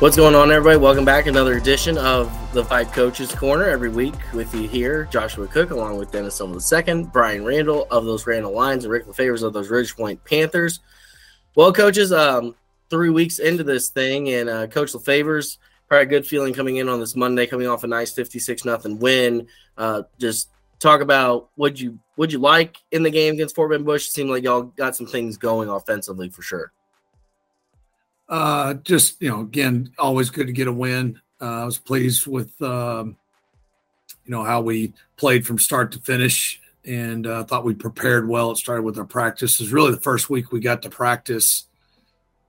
What's going on, everybody? Welcome back. Another edition of the Five Coaches Corner every week with you here, Joshua Cook, along with Dennis Silva II, Brian Randall of those Randle Lions, and Rick LeFavors of those Ridge Point Panthers. Well, coaches, um, three weeks into this thing, and uh, Coach LeFavors probably a good feeling coming in on this Monday, coming off a nice fifty-six nothing win. Uh, just talk about what you would you like in the game against Fort Bend Bush. It seemed like y'all got some things going offensively for sure. Uh, just you know, again, always good to get a win. Uh, I was pleased with um, you know how we played from start to finish, and uh, thought we prepared well. It started with our practice. Is really the first week we got to practice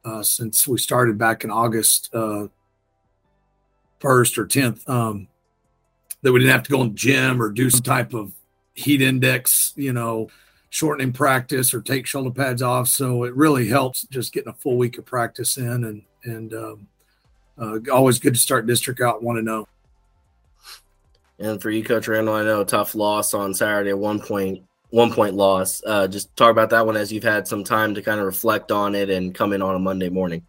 uh, since we started back in August uh, first or tenth. Um, that we didn't have to go in the gym or do some type of heat index, you know, shortening practice or take shoulder pads off. So it really helps just getting a full week of practice in and and um, uh, always good to start district out one to know. And for you, Coach Randall, I know tough loss on Saturday, one point one point loss. Uh, just talk about that one as you've had some time to kind of reflect on it and come in on a Monday morning.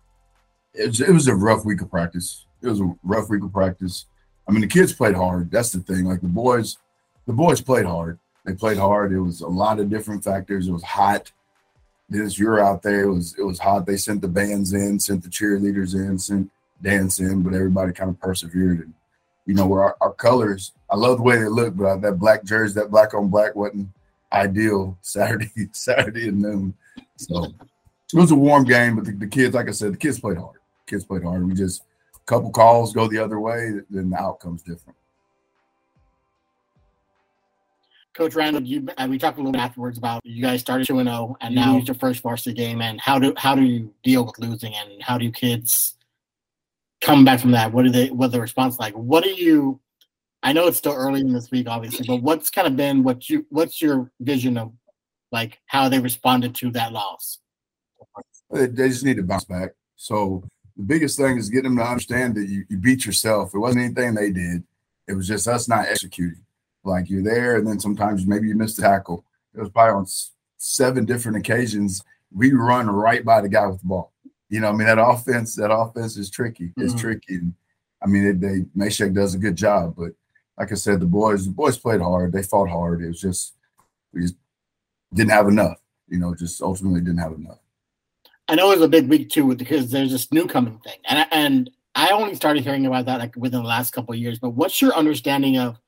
It was, it was a rough week of practice. It was a rough week of practice. I mean, the kids played hard. That's the thing. Like the boys, the boys played hard. They played hard. It was a lot of different factors. It was hot. This you're out there. It was it was hot. They sent the bands in, sent the cheerleaders in, sent dance in, but everybody kind of persevered. And you know, where our, our colors, I love the way they look, but that black jersey, that black on black wasn't ideal Saturday, Saturday at noon. So it was a warm game, but the, the kids, like I said, the kids played hard. kids played hard. We just a couple calls go the other way, then the outcome's different. Coach Randall, you uh, we talked a little bit afterwards about you guys started two and zero, and now it's your first varsity game. And how do how do you deal with losing, and how do kids come back from that? What are they? What the response like? What do you? I know it's still early in this week, obviously, but what's kind of been what you what's your vision of like how they responded to that loss? They just need to bounce back. So the biggest thing is getting them to understand that you, you beat yourself. It wasn't anything they did. It was just us not executing. Like you're there, and then sometimes maybe you miss the tackle. It was probably on seven different occasions we run right by the guy with the ball. You know, I mean that offense, that offense is tricky. It's mm-hmm. tricky. And, I mean, it, they Mashek does a good job, but like I said, the boys, the boys played hard. They fought hard. It was just we just didn't have enough. You know, just ultimately didn't have enough. I know it was a big week too because there's this new coming thing, and and I only started hearing about that like within the last couple of years. But what's your understanding of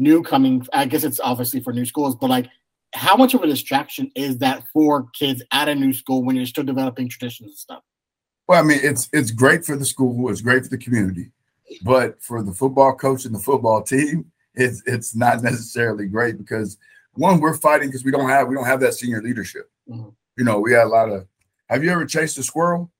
new coming i guess it's obviously for new schools but like how much of a distraction is that for kids at a new school when you're still developing traditions and stuff? Well i mean it's it's great for the school it's great for the community but for the football coach and the football team it's it's not necessarily great because one we're fighting because we don't have we don't have that senior leadership. Mm-hmm. you know we had a lot of have you ever chased a squirrel?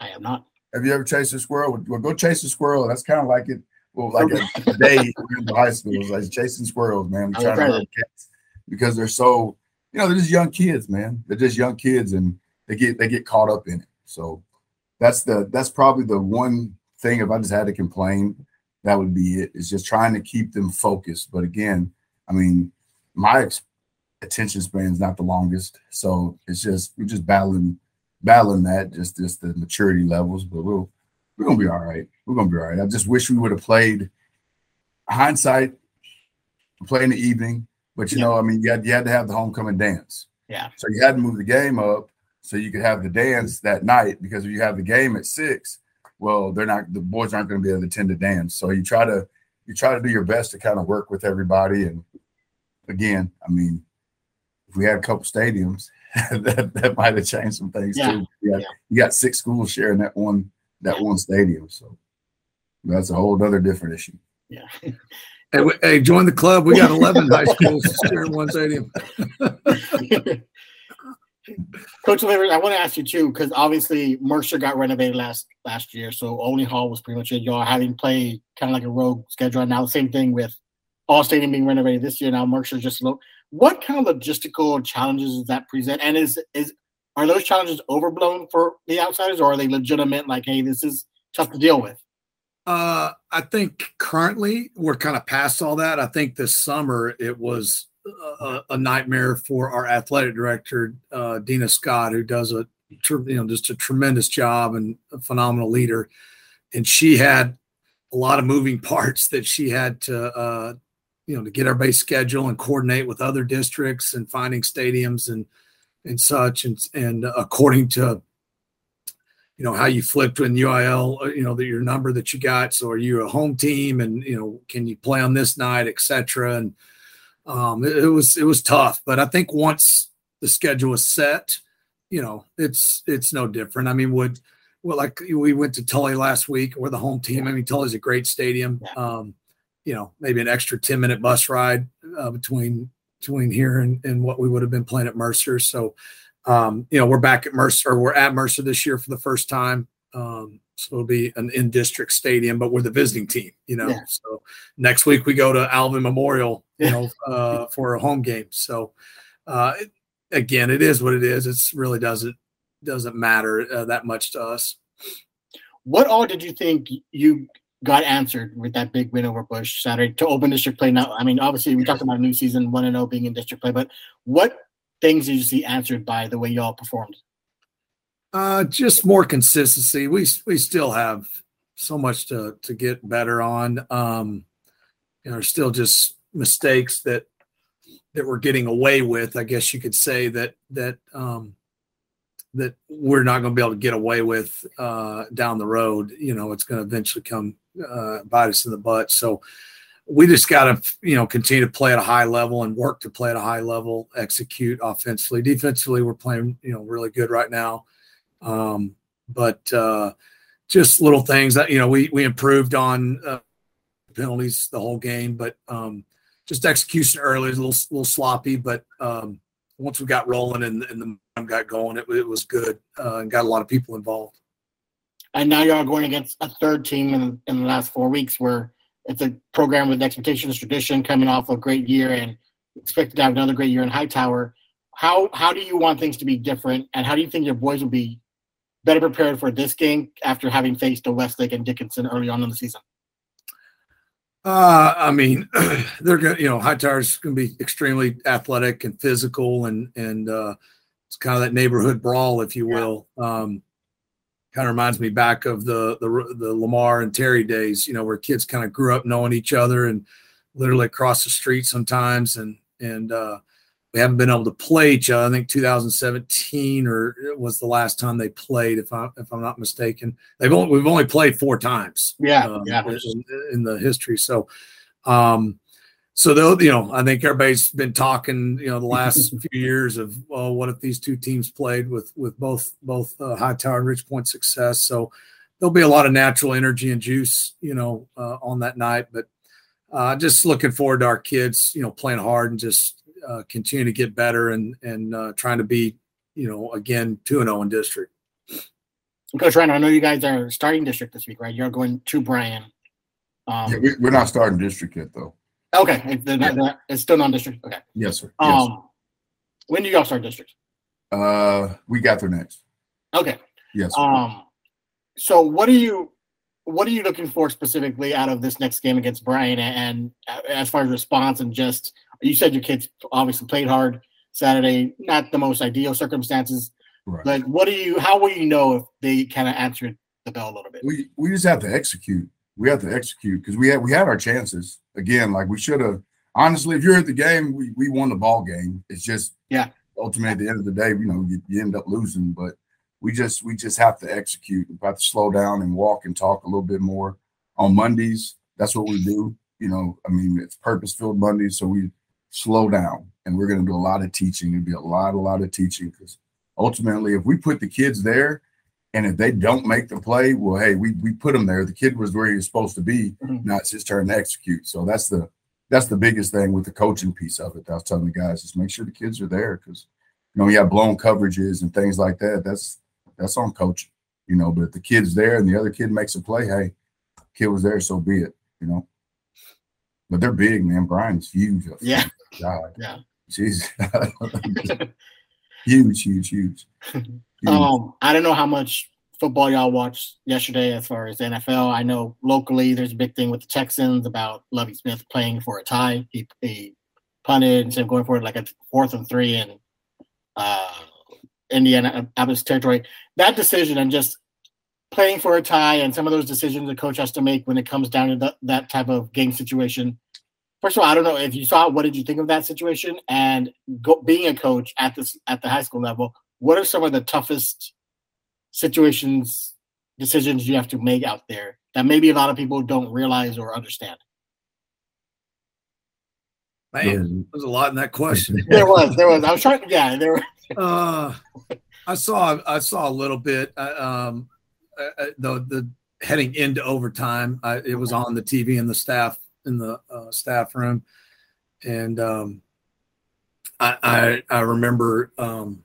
I have not. Have you ever chased a squirrel? Well go chase a squirrel that's kind of like it well, like a, day in high school, like chasing squirrels, man. We're trying to cats because they're so, you know, they're just young kids, man. They're just young kids, and they get they get caught up in it. So that's the that's probably the one thing. If I just had to complain, that would be it. Is just trying to keep them focused. But again, I mean, my attention span is not the longest, so it's just we're just battling battling that, just just the maturity levels. But we'll we're gonna be all right. We're gonna be all right. I just wish we would have played. Hindsight, play in the evening, but you yeah. know, I mean, you had you had to have the homecoming dance. Yeah. So you had to move the game up so you could have the dance that night because if you have the game at six, well, they're not the boys aren't going to be able to attend the dance. So you try to you try to do your best to kind of work with everybody. And again, I mean, if we had a couple stadiums, that that might have changed some things yeah. too. Yeah. You got six schools sharing that one that one stadium. So that's a whole other different issue. Yeah. Hey, hey, join the club. We got 11 high schools sharing one stadium. Coach LeFavors, I want to ask you too, because obviously Mercer got renovated last last year, so Olney Hall was pretty much it. Y'all having played kind of like a rogue schedule. And now the same thing with all stadium being renovated this year. Now Mercer just look. What kind of logistical challenges does that present? And is is are those challenges overblown for the outsiders, or are they legitimate? Like, hey, this is tough to deal with. Uh, I think currently we're kind of past all that. I think this summer it was a, a nightmare for our athletic director, uh, Dina Scott, who does a you know just a tremendous job and a phenomenal leader. and she had a lot of moving parts that she had to uh, you know to get our base schedule and coordinate with other districts and finding stadiums and and such and and according to you know how you flipped in UIL, uh, you know that your number that you got. So are you a home team, and you know can you play on this night, etc. And um, it, it, was it was tough, but I think once the schedule was set, you know it's it's no different. I mean, would well like we went to Tully last week, we're the home team. I mean, Tully's a great stadium. Um, you know, maybe an extra ten minute bus ride uh, between between here and, and what we would have been playing at Mercer. So um, you know, we're back at Mercer, or we're at Mercer this year for the first time. Um, so it'll be an in district stadium, but we're the visiting team, you know. Yeah. So next week we go to Alvin Memorial, you know, uh, for a home game. So uh, it, again, it is what it is. It's really doesn't doesn't matter uh, that much to us. What all did you think you got answered with that big win over Bush Saturday to open district play? Now, I mean, obviously we talked about a new season, one and zero oh being in district play, but what things did you see answered by the way y'all performed? Uh, just more consistency. We we still have so much to to get better on. Um, you know, still just mistakes that that we're getting away with. I guess you could say that that um, that we're not going to be able to get away with uh, down the road. You know, it's going to eventually come uh, bite us in the butt. So we just got to you know continue to play at a high level and work to play at a high level execute offensively defensively we're playing you know really good right now um, but uh, just little things that you know we we improved on uh, penalties the whole game but um, just execution early was a little, little sloppy but um, once we got rolling and, and the momentum got going it, it was good uh, and got a lot of people involved and now y'all going against a third team in, in the last four weeks where it's a program with expectations, tradition, coming off a great year and expected to have another great year in Hightower. How how do you want things to be different, and how do you think your boys will be better prepared for this game after having faced the Westlake and Dickinson early on in the season? Uh, I mean, they're to, you know, Hightower's going to be extremely athletic and physical, and and uh, it's kind of that neighborhood brawl, if you will. Yeah. Um, kind of reminds me back of the, the the Lamar and Terry days, you know, where kids kind of grew up knowing each other and literally across the street sometimes, and and uh, we haven't been able to play each other. I think 2017 or it was the last time they played, if I'm if I'm not mistaken. They've only we've only played four times. Yeah, um, yeah. In, in, the history, so. Um, so though you know i think everybody's been talking you know the last few years of well what if these two teams played with with both both uh, Hightower and Ridge Point success so there'll be a lot of natural energy and juice you know uh, on that night but uh, just looking forward to our kids you know playing hard and just uh, continue to get better and and uh, trying to be you know again 2 and 0 in district coach Ryan, i know you guys are starting district this week right you're going to Bryan um, yeah, we're not starting district yet though Okay, it's, yeah. it's still non-district. Okay. Yes, sir. Yes, um, when do y'all start district? Uh, we got there next. Okay. Yes. Sir. Um, so what are you, what are you looking for specifically out of this next game against Bryan? And, and as far as response and just, you said your kids obviously played hard Saturday, not the most ideal circumstances. Right. But what do you? How will you know if they kind of answered the bell a little bit? We we just have to execute we have to execute because we had we had our chances again. Like we should have. Honestly, if you're at the game, we, we won the ball game. It's just yeah. Ultimately, at the end of the day, you know, you, you end up losing. But we just we just have to execute. We have to slow down and walk and talk a little bit more on Mondays. That's what we do. You know, I mean, it's purpose filled Mondays, so we slow down and we're going to do a lot of teaching. It'll be a lot, a lot of teaching because ultimately, if we put the kids there and if they don't make the play, well, hey, we we put them there. The kid was where he was supposed to be. Mm-hmm. Now it's his turn to execute. So that's the that's the biggest thing with the coaching piece of it. I was telling the guys, just make sure the kids are there because you know you have blown coverages and things like that. That's that's on coaching, you know. But if the kid's there and the other kid makes a play, hey, kid was there, so be it, you know. But they're big, man. Bryan's huge. Yeah. God. Yeah. Jesus. huge, huge, huge. Um, I don't know how much football y'all watched yesterday as far as NFL. I know locally there's a big thing with the Texans about Lovie Smith playing for a tie. He, he punted instead of going for it like a fourth and three in uh, Indianapolis territory. That decision and just playing for a tie and some of those decisions the coach has to make when it comes down to the, that type of game situation. First of all, I don't know if you saw. What did you think of that situation? And go, being a coach at this at the high school level, what are some of the toughest situations, decisions you have to make out there that maybe a lot of people don't realize or understand? Man, there's a lot in that question. there was, there was. I was trying. Yeah, there. Were. uh, I saw, I saw a little bit. Uh, um, uh, uh, the the heading into overtime, I, it was on the TV in the staff in the uh, staff room, and um, I, I, I remember um,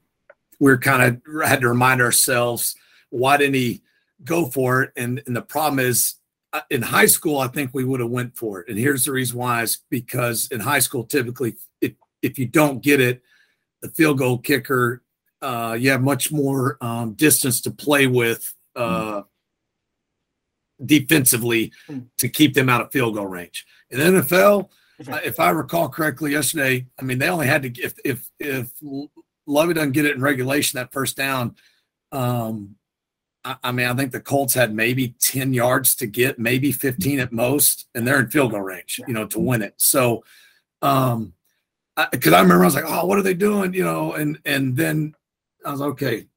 we are kind of had to remind ourselves why didn't he go for it, and and the problem is uh, in high school, I think we would have went for it. And here's the reason why is because in high school, typically, if, if you don't get it, the field goal kicker, uh, you have much more um, distance to play with uh, mm. defensively mm. to keep them out of field goal range. In NFL, uh, if I recall correctly yesterday, I mean, they only had to, if, if, if Lovie doesn't get it in regulation, that first down, um, I, mean, I think the Colts had maybe 10 yards to get, maybe 15 at most, and they're in field goal range, you know, to win it. So, um, because I, I, remember I was like, oh, what are they doing? You know, and and then I was okay,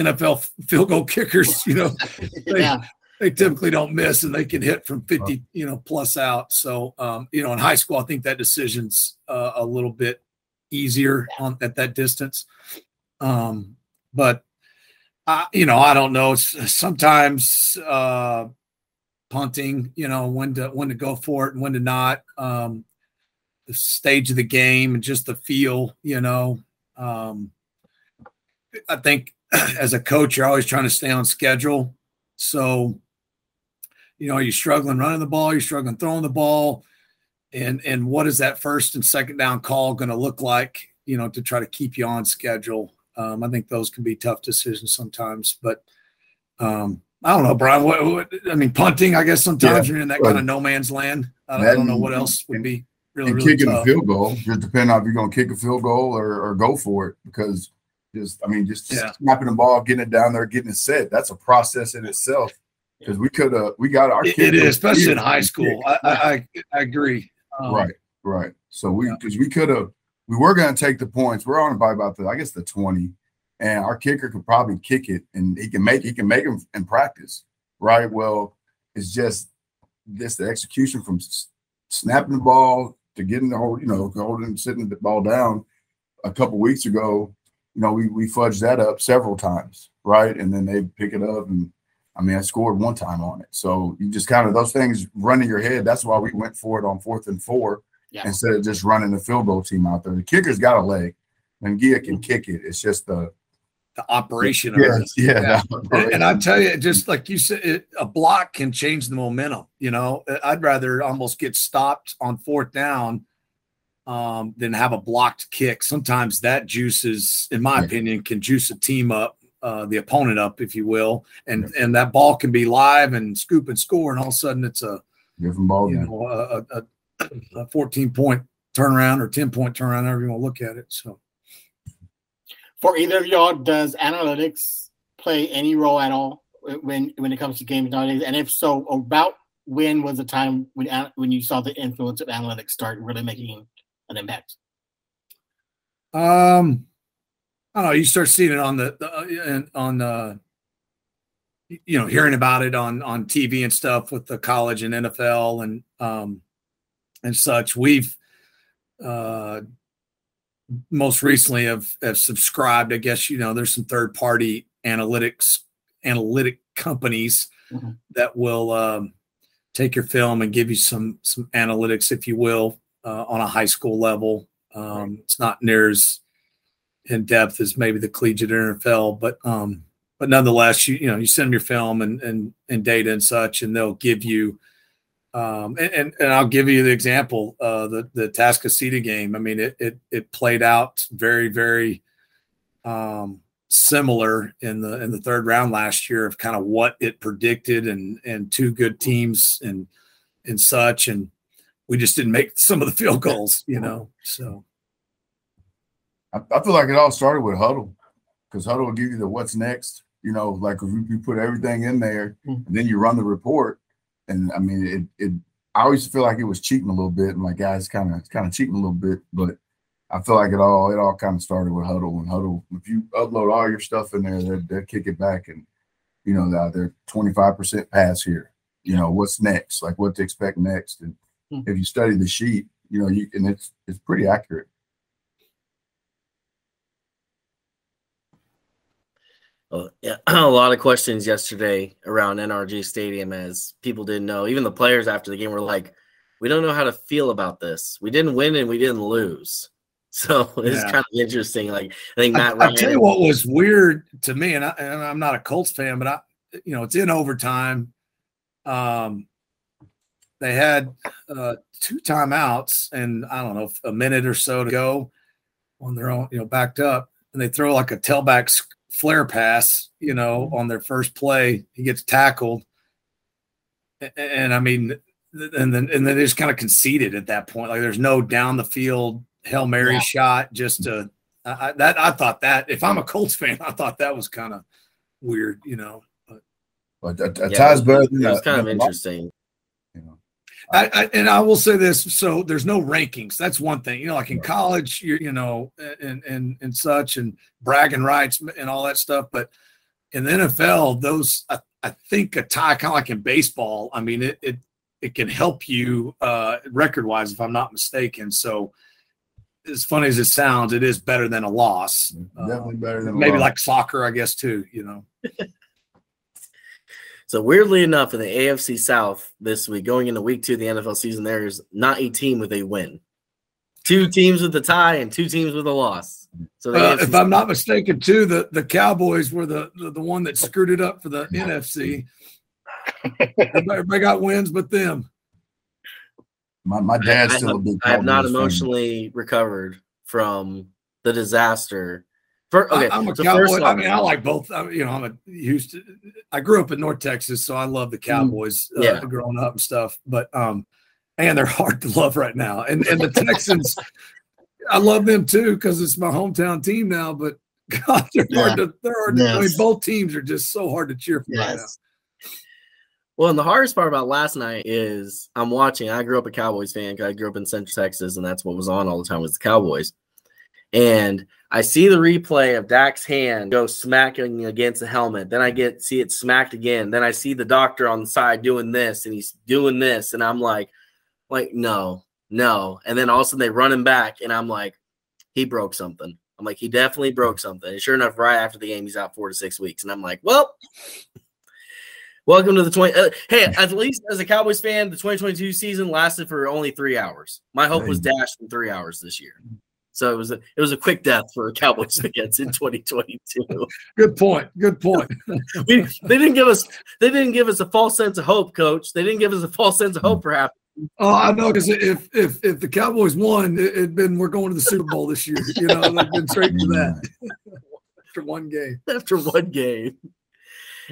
NFL field goal kickers, you know, they, yeah. they typically don't miss and they can hit from 50, you know, plus out. So, um, you know, in high school, I think that decision's uh, a little bit easier on at that distance. Um, but uh, you know, I don't know. Sometimes uh, punting, you know, when to when to go for it and when to not. Um, the stage of the game and just the feel, you know. Um, I think as a coach, you're always trying to stay on schedule. So, you know, you're struggling running the ball, you're struggling throwing the ball, and and what is that first and second down call going to look like? You know, to try to keep you on schedule. Um, I think those can be tough decisions sometimes, but um, I don't know, Brian. What, what, I mean, punting. I guess sometimes yeah, you're in that kind of no man's land. I don't, I don't know what else would be really, and really kicking tough. a field goal. Just depending on if you're going to kick a field goal or, or go for it, because just I mean, just yeah. snapping the ball, getting it down there, getting it set. That's a process in itself. Because we could have, we got our. It, it is, especially in high school. I, I, I agree. Um, right, right. So we because yeah. we could have we were going to take the points. We're on by about the, I guess the 20. And our kicker could probably kick it and he can make he can make them in practice. Right. Well, it's just this the execution from snapping the ball to getting the whole, you know, holding sitting the ball down a couple weeks ago. You know, we we fudged that up several times, right? And then they pick it up and I mean, I scored one time on it. So you just kind of those things run in your head. That's why we went for it on fourth and four yeah. instead of just running the field goal team out there. The kicker's got a leg, and Gia can mm-hmm. kick it. It's just the the operation yeah, of it. Yeah, yeah. And, and, I tell you, just like you said, it, a block can change the momentum. You know, I'd rather almost get stopped on fourth down um, than have a blocked kick. Sometimes that juices, in my yeah. opinion, can juice a team up, uh, the opponent up, if you will, and and that ball can be live and scoop and score, and all of a sudden it's a different ball. You know, a, a, a 14 point turnaround or 10 point turnaround, however you want to look at it. So, for either of y'all, does analytics play any role at all when when it comes to games nowadays? And if so, about when was the time when when you saw the influence of analytics start really making an impact? Um, I don't know. You start seeing it on the, the on uh, you know, hearing about it on on TV and stuff with the college and NFL and um and such. We've uh, most recently have, have subscribed. I guess you know there's some third party analytics analytic companies mm-hmm. that will um, take your film and give you some some analytics, if you will, uh, on a high school level. Um. It's not near as in depth as maybe the collegiate NFL, but um, but nonetheless, you you know you send them your film and and and data and such, and they'll give you um, and, and, and I'll give you the example, uh, the the Tascasita game. I mean, it it it played out very very um, similar in the in the third round last year of kind of what it predicted and and two good teams and and such, and we just didn't make some of the field goals, you know. So I, I feel like it all started with Hudl because Hudl will give you the what's next You know, like if you, you put everything in there Mm. and then you run the report, and I mean, it, it, I always feel like it was cheating a little bit. And like, guys, kind of, kind of cheating a little bit, but I feel like it all, it all kind of started with Hudl and Hudl. If you upload all your stuff in there, they'll, they'll kick it back and, you know, they're, they're 25% pass here. You know, what's next? Like what to expect next. And Hmm. if you study the sheet, you know, you and it's, it's pretty accurate. Well, yeah, a lot of questions yesterday around NRG Stadium as people didn't know. Even the players after the game were like, "We don't know how to feel about this. We didn't win and we didn't lose." So it's Yeah. kind of interesting. Like I think Matt I Ryan. tell you what was weird to me, and, I, and I'm not a Colts fan, but I, you know, it's in overtime. Um, they had uh, two timeouts, and I don't know, a minute or so to go on their own, you know, backed up, and they throw like a tailback s- flare pass, you know, on their first play. He gets tackled, and, and I mean, and then and then they just kind of conceded at that point. Like there's no down the field hail mary Yeah. shot, just to I, I- that I thought that if I'm a Colts fan, I thought that was kind of weird, you know. But a, a yeah, tie's it better was, than it was a- kind of than lot, interesting. You know, I, I, and I will say this: so there's no rankings. That's one thing, you know. Like in college, you you know, and and and such, and bragging rights and all that stuff. But in the NFL, those I, I think a tie, kind of like in baseball. I mean, it it it can help you uh, record wise, if I'm not mistaken. So, as funny as it sounds, it is better than a loss. Uh, definitely better than a maybe lot. like soccer, I guess too. You know. So weirdly enough, in the AFC South this week, going into week two of the NFL season, there is not a team with a win. Two teams with a tie and two teams with a loss. So Uh, if I'm not mistaken, too, the, the Cowboys were the, the the one that screwed it up for the NFC. Everybody, everybody got wins, but them. My, my dad's I- still a big. I have not Cowboys fan. emotionally recovered from the disaster. For, okay, I, am a so Cowboy. I mean, I like both. I, you know, I'm a Houston. I grew up in North Texas, so I love the Cowboys. Uh, Yeah. growing up and stuff. But um, and they're hard to love right now. And and the Texans, I love them too because it's my hometown team now. But God, they're hard to. They're hard. To, I mean, both teams are just so hard to cheer for right now. Well, and the hardest part about last night is I'm watching. I grew up a Cowboys fan. 'cause I grew up in Central Texas, and that's what was on all the time was the Cowboys. And I see the replay of Dak's hand go smacking against the helmet. Then I get see it smacked again. Then I see the doctor on the side doing this, and he's doing this, and I'm like, like no, no. And then all of a sudden they run him back, and I'm like, he broke something. I'm like, he definitely broke something. And sure enough, right after the game, he's out four to six weeks, and I'm like, well. Welcome to the 20. Uh, hey, at least as a Cowboys fan, the 2022 season lasted for only three hours. My hope was dashed in three hours this year. So it was a it was a quick death for Cowboys fans in 2022. Good point. Good point. We, they didn't give us they didn't give us a false sense of hope, coach. They didn't give us a false sense of hope, perhaps. Oh, I know because if if if the Cowboys won, it, it'd been we're going to the Super Bowl this year. You know, they've been straight to that after one game. after one game.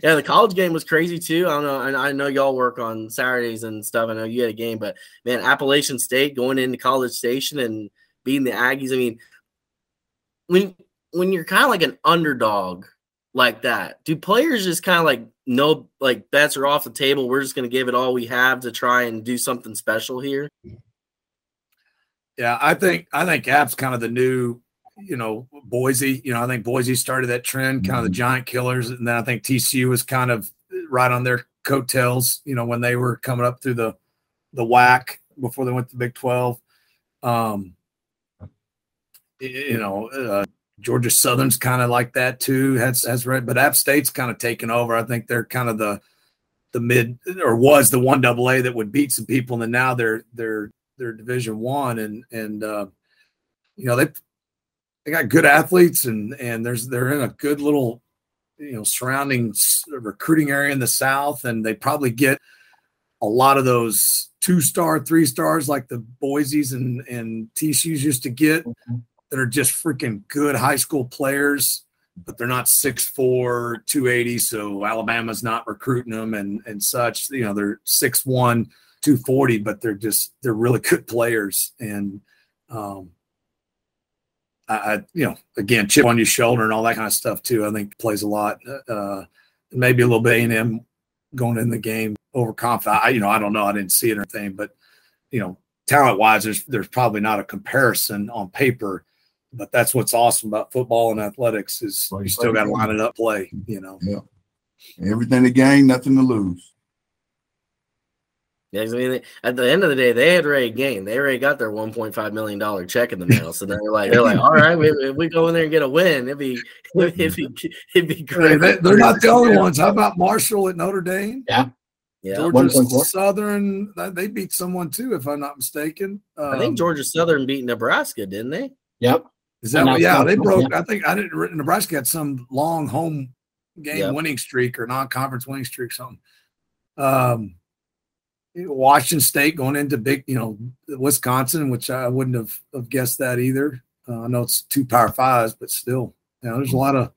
Yeah, the college game was crazy too. I don't know. and I know y'all work on Saturdays and stuff. I know you had a game, but man, Appalachian State going into College Station and beating the Aggies. I mean, when when you're kind of like an underdog like that, do players just kind of like no like bets are off the table? We're just going to give it all we have to try and do something special here. Yeah, I think I think App's kind of the new, you know, Boise. You know, I think Boise started that trend, kind of the giant killers, and then I think TCU was kind of right on their coattails. You know, when they were coming up through the the WAC before they went to Big Twelve. Um, you know, uh, Georgia Southern's kind of like that too. Has has read, but App State's kind of taken over. I think they're kind of the the mid or was the one double A that would beat some people, and then now they're they're they're Division One, and and uh, you know they they got good athletes, and and there's they're in a good little you know surrounding recruiting area in the South, and they probably get a lot of those two star, three stars like the Boise's and and TCU's used to get that are just freaking good high school players, but they're not 6'4, 280. So Alabama's not recruiting them and and such. You know, they're 6'1, 240, but they're just they're really good players. And um I, you know, again, chip on your shoulder and all that kind of stuff too. I think plays a lot. Uh, maybe a little bit A and M going in the game overconfident. I, you know, I don't know. I didn't see it or anything, but you know, talent wise, there's there's probably not a comparison on paper. But that's what's awesome about football and athletics is well, you still got to line it up, play. You know, yeah, everything to gain, nothing to lose. Yeah, I mean, at the end of the day, they had already gained. They already got their 1.5 million dollar check in the mail. So they're like, they're like, all right, if we go in there and get a win, it'd be, it'd be, it'd be great. Hey, they, are not the only ones. How about Marshall at Notre Dame? Yeah, yeah. Georgia Southern, they beat someone too, if I'm not mistaken. Um, I think um, Georgia Southern beat Nebraska, didn't they? Yep. Is that what, yeah? They broke. Yeah. I think I didn't. Nebraska had some long home game yep. winning streak or non-conference winning streak, something. Um, Washington State going into big, you know, Wisconsin, which I wouldn't have, have guessed that either. Uh, I know it's two power fives, but still, you know, there's a lot of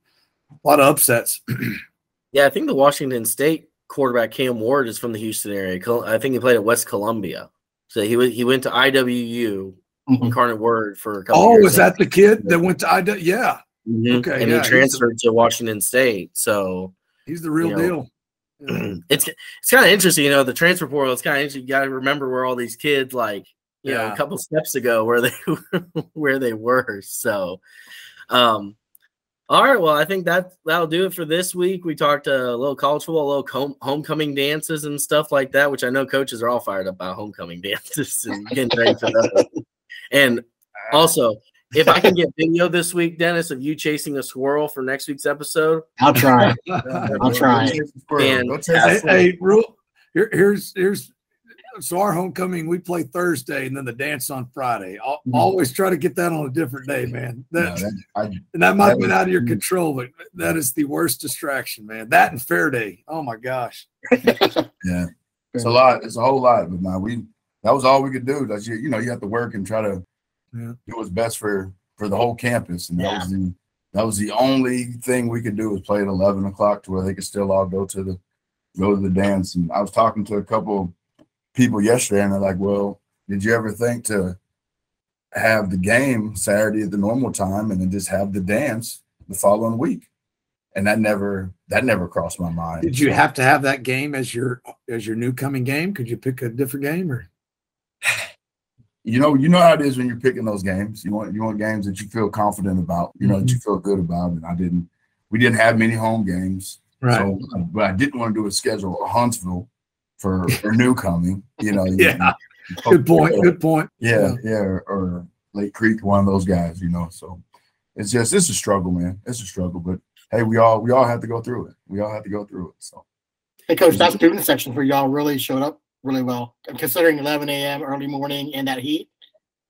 a lot of upsets. yeah, I think the Washington State quarterback Cam Ward is from the Houston area. I think he played at West Columbia, so he he went to IWU mm-hmm. Incarnate Word for a couple. Oh, was that the kid that went to IWU? Yeah. Mm-hmm. Okay, and yeah, he transferred to Washington State. So he's the real you know, deal. it's it's kind of interesting, you know, the transfer portal. It's kind of interesting. You got to remember where all these kids, like, you yeah. know, a couple steps ago, where they where they were. So, um, all right. Well, I think that that'll do it for this week. We talked a little college football, a little home, homecoming dances and stuff like that, which I know coaches are all fired up about homecoming dances and getting ready for that. And also, if I can get video this week, Dennis, of you chasing a squirrel for next week's episode, I'll try. I'll try. And hey, hey, rule. Here, here's here's so our homecoming we play Thursday and then the dance on Friday. I'll, mm-hmm. Always try to get that on a different day, man. That, no, that I, and that might have been out of your control, but that is the worst distraction, man. That and fair day. Oh my gosh. yeah, it's a lot. It's a whole lot. But now we that was all we could do. That's you. You know, you have to work and try to yeah. do what's best for for the whole campus, and that was the that was the only thing we could do was play at eleven o'clock to where they could still all go to the go to the dance. And I was talking to a couple people yesterday, and they're like, "Well, did you ever think to have the game Saturday at the normal time, and then just have the dance the following week?" And that never that never crossed my mind. Did you have to have that game as your as your new coming game? Could you pick a different game or? You know, you know how it is when you're picking those games. You want you want games that you feel confident about, you know, mm-hmm. that you feel good about. And I didn't. We didn't have many home games, right? So, but I didn't want to do a schedule Huntsville for for new coming. You know, yeah. good point. Good point. Yeah, yeah, or, or Lake Creek, one of those guys. You know, so it's just it's a struggle, man. It's a struggle, but hey, we all we all have to go through it. We all have to go through it. So, hey, coach, that student section for y'all really showed up really well. Considering 11 a.m. early morning and that heat,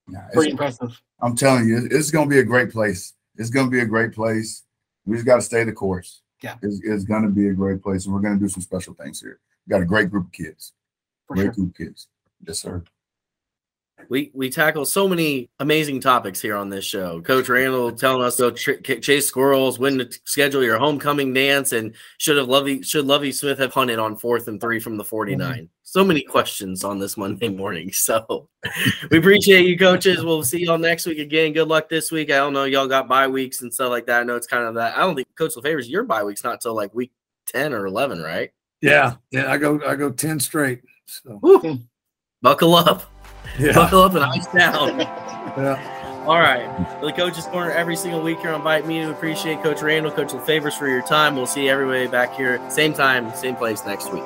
yeah, pretty impressive. I'm telling you, it's going to be a great place. It's going to be a great place. We just got to stay the course. Yeah, it's, it's going to be a great place, and we're going to do some special things here. We got a great group of kids. For great sure. group of kids. Yes, sir we we tackle so many amazing topics here on this show. Coach Randall telling us to tr- chase squirrels, when to schedule your homecoming dance, and should have Lovie should Lovie Smith have hunted on fourth and three from the 49. Mm-hmm. So many questions on this Monday morning. So we appreciate you, coaches. We'll see y'all next week again. Good luck this week. I don't know, y'all got bye weeks and stuff like that. I know it's kind of that. I don't think Coach LeFavors your bye week's not till like week 10 or 11, right? Yeah, yeah. I go I go 10 straight. So buckle up. Yeah. Buckle up and ice down. yeah. All right. For the Coaches Corner every single week here on Bite Me. We appreciate Coach Randall, Coach LeFavors for your time. We'll see everybody back here, same time, same place next week.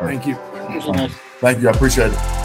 Thank you. Thank you. so much. Thank you. I appreciate it.